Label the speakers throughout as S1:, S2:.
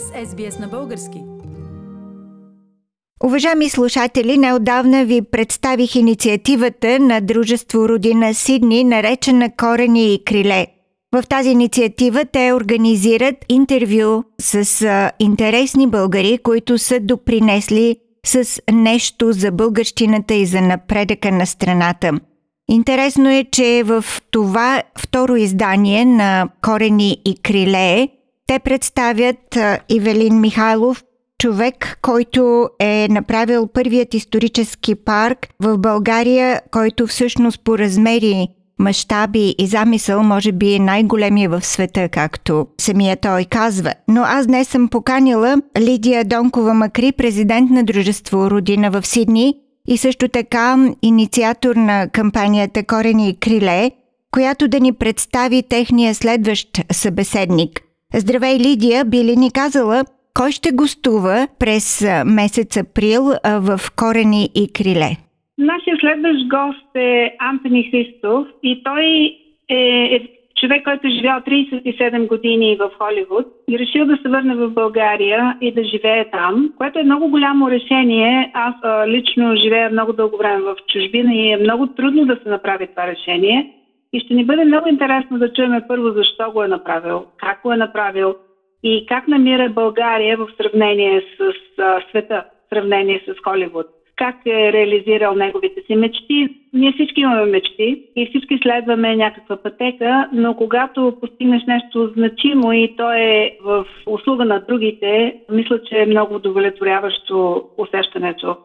S1: сте с SBS на български.
S2: Уважаеми слушатели, неодавна ви представих инициативата на Дружество Родина Сидни, наречена Корени и криле. В тази инициатива те организират интервю с а, интересни българи, които са допринесли с нещо за българщината и за напредъка на страната. Интересно е, че в това второ издание на Корени и Криле те представят Ивелин Михайлов, човек, който е направил първият исторически парк в България, който всъщност по размери, мащаби и замисъл може би е най-големия в света, както самия той казва. Но аз днес съм поканила Лидия Донкова Макри, президент на Дружество Родина в Сидни и също така инициатор на кампанията Корени и Криле, която да ни представи техния следващ събеседник – Здравей, Лидия! Би ли ни казала кой ще гостува през месец април в Корени и Криле?
S3: Нашия следващ гост е Антони Христов и той е, е човек, който е живял 37 години в Холивуд и решил да се върне в България и да живее там, което е много голямо решение. Аз а, лично живея много дълго време в чужбина и е много трудно да се направи това решение. И ще ни бъде много интересно да чуем първо защо го е направил, как го е направил и как намира България в сравнение с а, света, в сравнение с Холивуд. Как е реализирал неговите си мечти. Ние всички имаме мечти и всички следваме някаква пътека, но когато постигнеш нещо значимо и то е в услуга на другите, мисля, че е много удовлетворяващо усещането.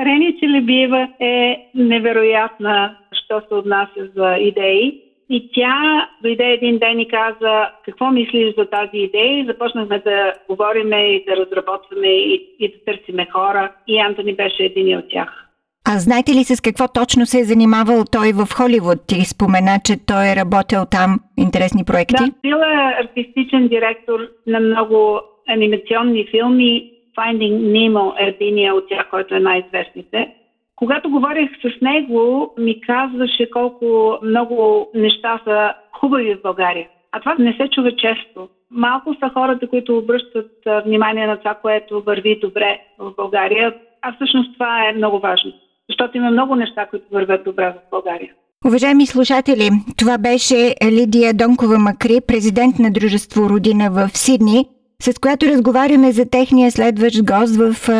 S3: Рени Челебиева е невероятна що се отнася за идеи. И тя дойде един ден и каза какво мислиш за тази идея и започнахме да говориме и да разработваме и, и да търсиме хора и Антони беше един от тях.
S2: А знаете ли с какво точно се е занимавал той в Холивуд? Ти спомена, че той е работил там интересни проекти.
S3: Да, бил е артистичен директор на много анимационни филми. Finding Nemo е един от тях, който е най-известните. Когато говорих с него, ми казваше колко много неща са хубави в България. А това не се чува често. Малко са хората, които обръщат внимание на това, което върви добре в България. А всъщност това е много важно. Защото има много неща, които вървят добре в България.
S2: Уважаеми слушатели, това беше Лидия Донкова Макри, президент на Дружество Родина в Сидни, с която разговаряме за техния следващ гост в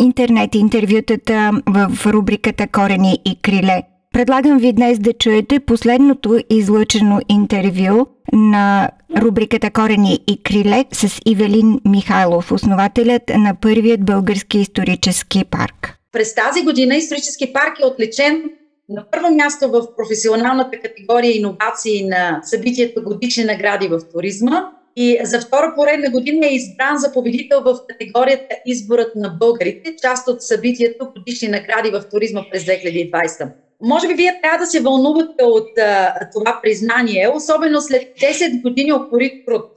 S2: интернет интервютата в рубриката Корени и криле. Предлагам ви днес да чуете последното излъчено интервю на рубриката Корени и криле с Ивелин Михайлов, основателят на първият български исторически парк.
S4: През тази година исторически парк е отличен на първо място в професионалната категория иновации на събитието годишни награди в туризма и за втора поредна година е избран за победител в категорията Изборът на българите, част от събитието годишни награди в туризма през 2020. Може би вие трябва да се вълнувате от а, това признание, особено след 10 години опорит труд.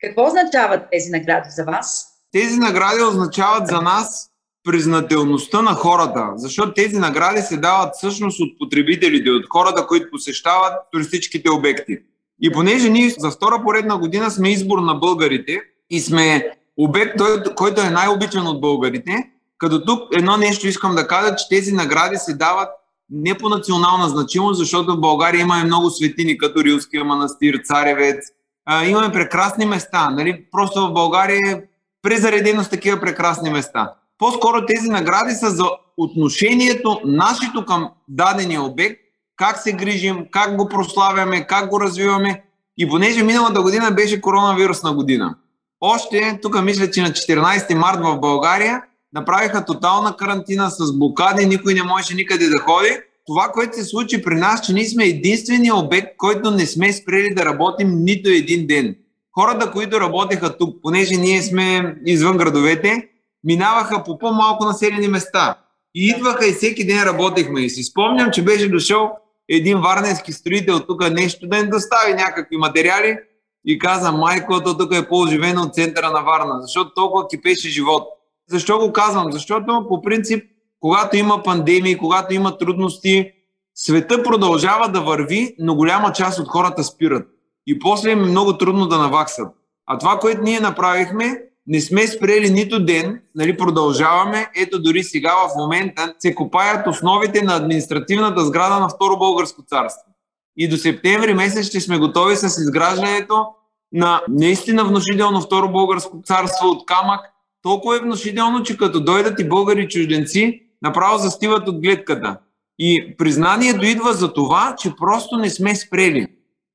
S4: Какво означават тези награди за вас?
S5: Тези награди означават за нас признателността на хората, защото тези награди се дават всъщност от потребителите, от хората, които посещават туристическите обекти. И понеже ние за втора поредна година сме избор на българите и сме обект, който е най-обичан от българите, като тук едно нещо искам да кажа, че тези награди се дават не по национална значимост, защото в България имаме много светини, като Рилския манастир, Царевец. А, имаме прекрасни места. Нали? Просто в България е презаредено с такива прекрасни места. По-скоро тези награди са за отношението нашето към дадения обект как се грижим, как го прославяме, как го развиваме. И понеже миналата година беше коронавирусна година. Още, тук мисля, че на 14 март в България направиха тотална карантина с блокади, никой не можеше никъде да ходи. Това, което се случи при нас, че ние сме единствения обект, който не сме спрели да работим нито един ден. Хората, които работеха тук, понеже ние сме извън градовете, минаваха по по-малко населени места. И идваха и всеки ден работехме. И си спомням, че беше дошъл един варненски строител тук нещо да достави някакви материали и каза, майкото тук е по-оживено от центъра на Варна, защото толкова кипеше живот. Защо го казвам? Защото по принцип, когато има пандемии, когато има трудности, света продължава да върви, но голяма част от хората спират. И после им е много трудно да наваксат. А това, което ние направихме, не сме спрели нито ден, нали, продължаваме. Ето дори сега в момента се копаят основите на административната сграда на Второ Българско царство. И до септември месец ще сме готови с изграждането на наистина внушително Второ Българско царство от камък. Толкова е внушително, че като дойдат и българи чужденци, направо застиват от гледката. И признанието идва за това, че просто не сме спрели.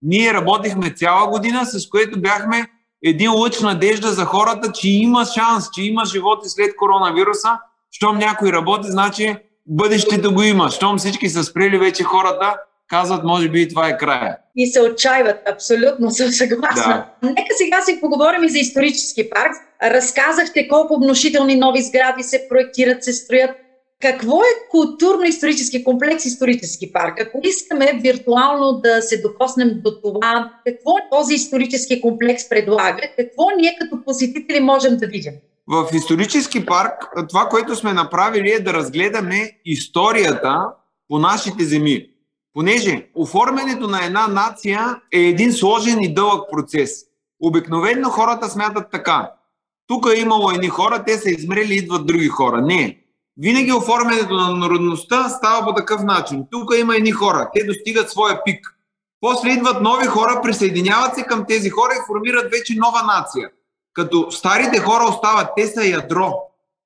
S5: Ние работихме цяла година, с което бяхме един лъч надежда за хората, че има шанс, че има живот и след коронавируса. Щом някой работи, значи бъдещето го има. Щом всички са спрели вече хората, казват, може би и това е края.
S4: И се отчаиват, абсолютно съм съгласна. Да. Нека сега си поговорим и за исторически парк. Разказахте колко внушителни нови сгради се проектират, се строят. Какво е културно-исторически комплекс, исторически парк? Ако искаме виртуално да се докоснем до това, какво този исторически комплекс предлага, какво ние като посетители можем да видим?
S5: В исторически парк това, което сме направили е да разгледаме историята по нашите земи. Понеже оформянето на една нация е един сложен и дълъг процес. Обикновено хората смятат така. Тук е имало едни хора, те са измрели, идват други хора. Не. Винаги оформянето на народността става по такъв начин. Тук има едни хора, те достигат своя пик. После идват нови хора, присъединяват се към тези хора и формират вече нова нация. Като старите хора остават, те са ядро.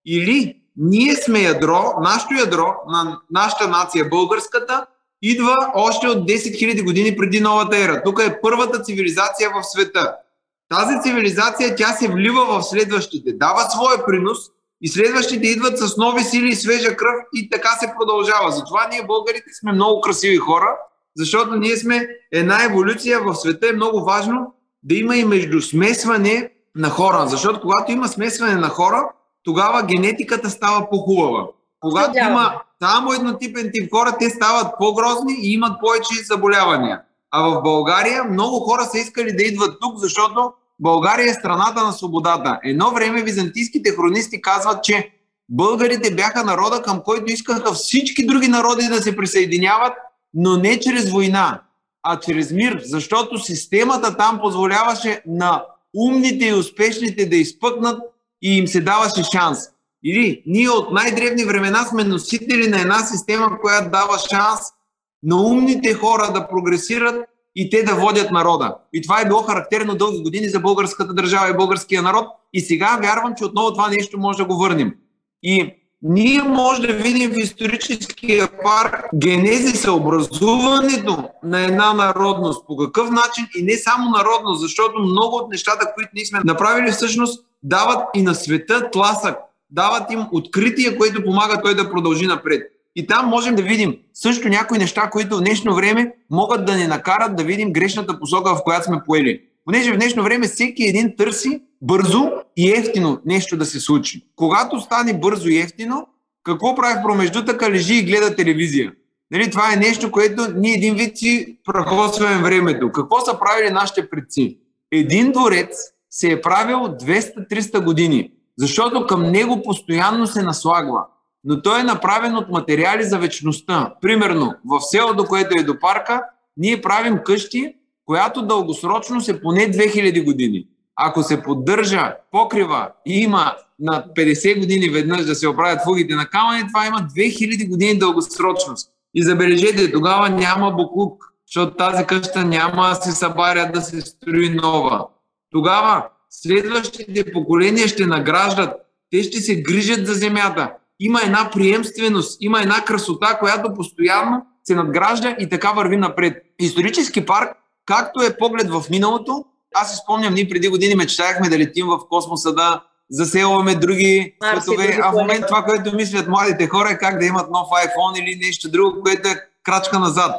S5: Или ние сме ядро, нашето ядро на нашата нация, българската, идва още от 10 000 години преди новата ера. Тук е първата цивилизация в света. Тази цивилизация, тя се влива в следващите, дава своя принос и следващите идват с нови сили и свежа кръв и така се продължава. Затова ние българите сме много красиви хора, защото ние сме една еволюция в света. Е много важно да има и междусмесване на хора, защото когато има смесване на хора, тогава генетиката става по-хубава. Когато има само еднотипен тип хора, те стават по-грозни и имат повече заболявания. А в България много хора са искали да идват тук, защото България е страната на свободата. Едно време византийските хронисти казват, че българите бяха народа, към който искаха всички други народи да се присъединяват, но не чрез война, а чрез мир, защото системата там позволяваше на умните и успешните да изпъкнат и им се даваше шанс. Или ние от най-древни времена сме носители на една система, която дава шанс на умните хора да прогресират и те да водят народа. И това е било характерно дълги години за българската държава и българския народ. И сега вярвам, че отново това нещо може да го върнем. И ние може да видим в историческия парк генезиса, образуването на една народност. По какъв начин и не само народност, защото много от нещата, които ние сме направили всъщност дават и на света тласък дават им откритие, което помага той да продължи напред. И там можем да видим също някои неща, които в днешно време могат да ни накарат да видим грешната посока, в която сме поели. Понеже в днешно време всеки един търси бързо и ефтино нещо да се случи. Когато стане бързо и ефтино, какво прави в промеждутъка? Лежи и гледа телевизия. Нали, това е нещо, което ние един вид си прахосваме времето. Какво са правили нашите предци? Един дворец се е правил 200-300 години защото към него постоянно се наслагва. Но той е направен от материали за вечността. Примерно, в селото, което е до парка, ние правим къщи, която дългосрочно се поне 2000 години. Ако се поддържа покрива и има на 50 години веднъж да се оправят фугите на камъни, това има 2000 години дългосрочност. И забележете, тогава няма буклук, защото тази къща няма да се събаря да се строи нова. Тогава следващите поколения ще награждат, те ще се грижат за земята. Има една приемственост, има една красота, която постоянно се надгражда и така върви напред. Исторически парк, както е поглед в миналото, аз си спомням, ние преди години мечтаяхме да летим в космоса, да заселваме други светове, а в момент това, което мислят младите хора е как да имат нов iPhone или нещо друго, което е крачка назад.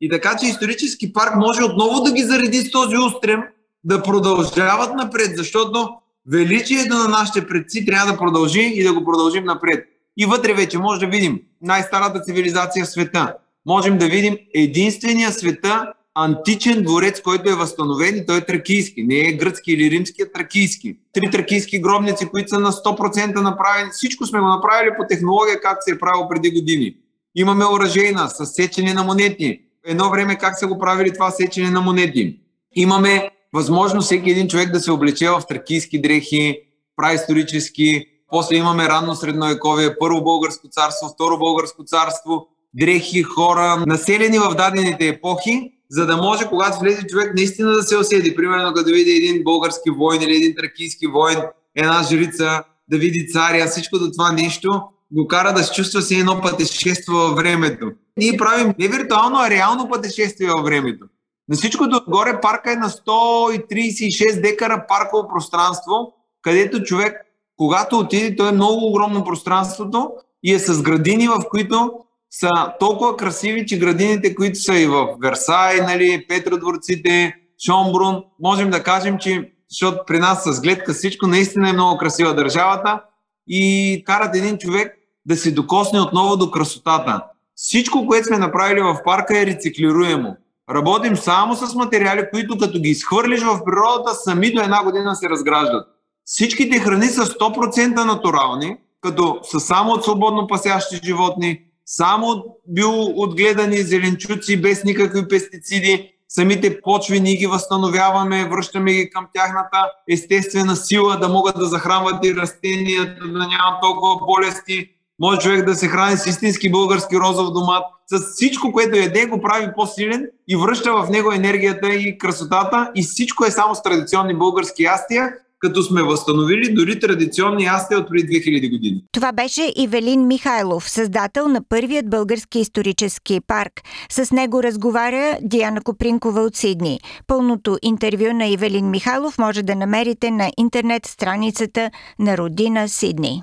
S5: И така, че исторически парк може отново да ги зареди с този устрем, да продължават напред, защото величието на нашите предци трябва да продължи и да го продължим напред. И вътре вече може да видим най-старата цивилизация в света. Можем да видим единствения света античен дворец, който е възстановен и той е тракийски. Не е гръцки или римски, а тракийски. Три тракийски гробници, които са на 100% направени. Всичко сме го направили по технология, както се е правило преди години. Имаме оръжейна с сечене на монети. Едно време как са го правили това сечене на монети. Имаме възможно всеки един човек да се облече в тракийски дрехи. праисторически, после имаме ранно средновековие, първо българско царство, второ българско царство, дрехи, хора, населени в дадените епохи, за да може, когато влезе човек, наистина да се оседи. Примерно, като види един български воин или един тракийски воин, една жрица, да види царя, всичко до това нещо, го кара да се чувства си едно пътешествие във времето. Ние правим не виртуално, а реално пътешествие във времето. На всичкото отгоре парка е на 136 декара парково пространство, където човек, когато отиде, то е много огромно пространството и е с градини, в които са толкова красиви, че градините, които са и в Версай, нали, Петродворците, Шомбрун, можем да кажем, че защото при нас с гледка всичко наистина е много красива държавата и карат един човек да се докосне отново до красотата. Всичко, което сме направили в парка е рециклируемо. Работим само с материали, които като ги изхвърлиш в природата, сами до една година се разграждат. Всичките храни са 100% натурални, като са само от свободно пасящи животни, само от биоотгледани зеленчуци без никакви пестициди, самите почви ние ги възстановяваме, връщаме ги към тяхната естествена сила да могат да захранват и растенията, да нямат толкова болести. Може човек да се храни с истински български розов домат. С всичко, което яде, го прави по-силен и връща в него енергията и красотата. И всичко е само с традиционни български ястия, като сме възстановили дори традиционни ястия от преди 2000 години.
S2: Това беше Ивелин Михайлов, създател на първият български исторически парк. С него разговаря Диана Копринкова от Сидни. Пълното интервю на Ивелин Михайлов може да намерите на интернет страницата на Родина Сидни.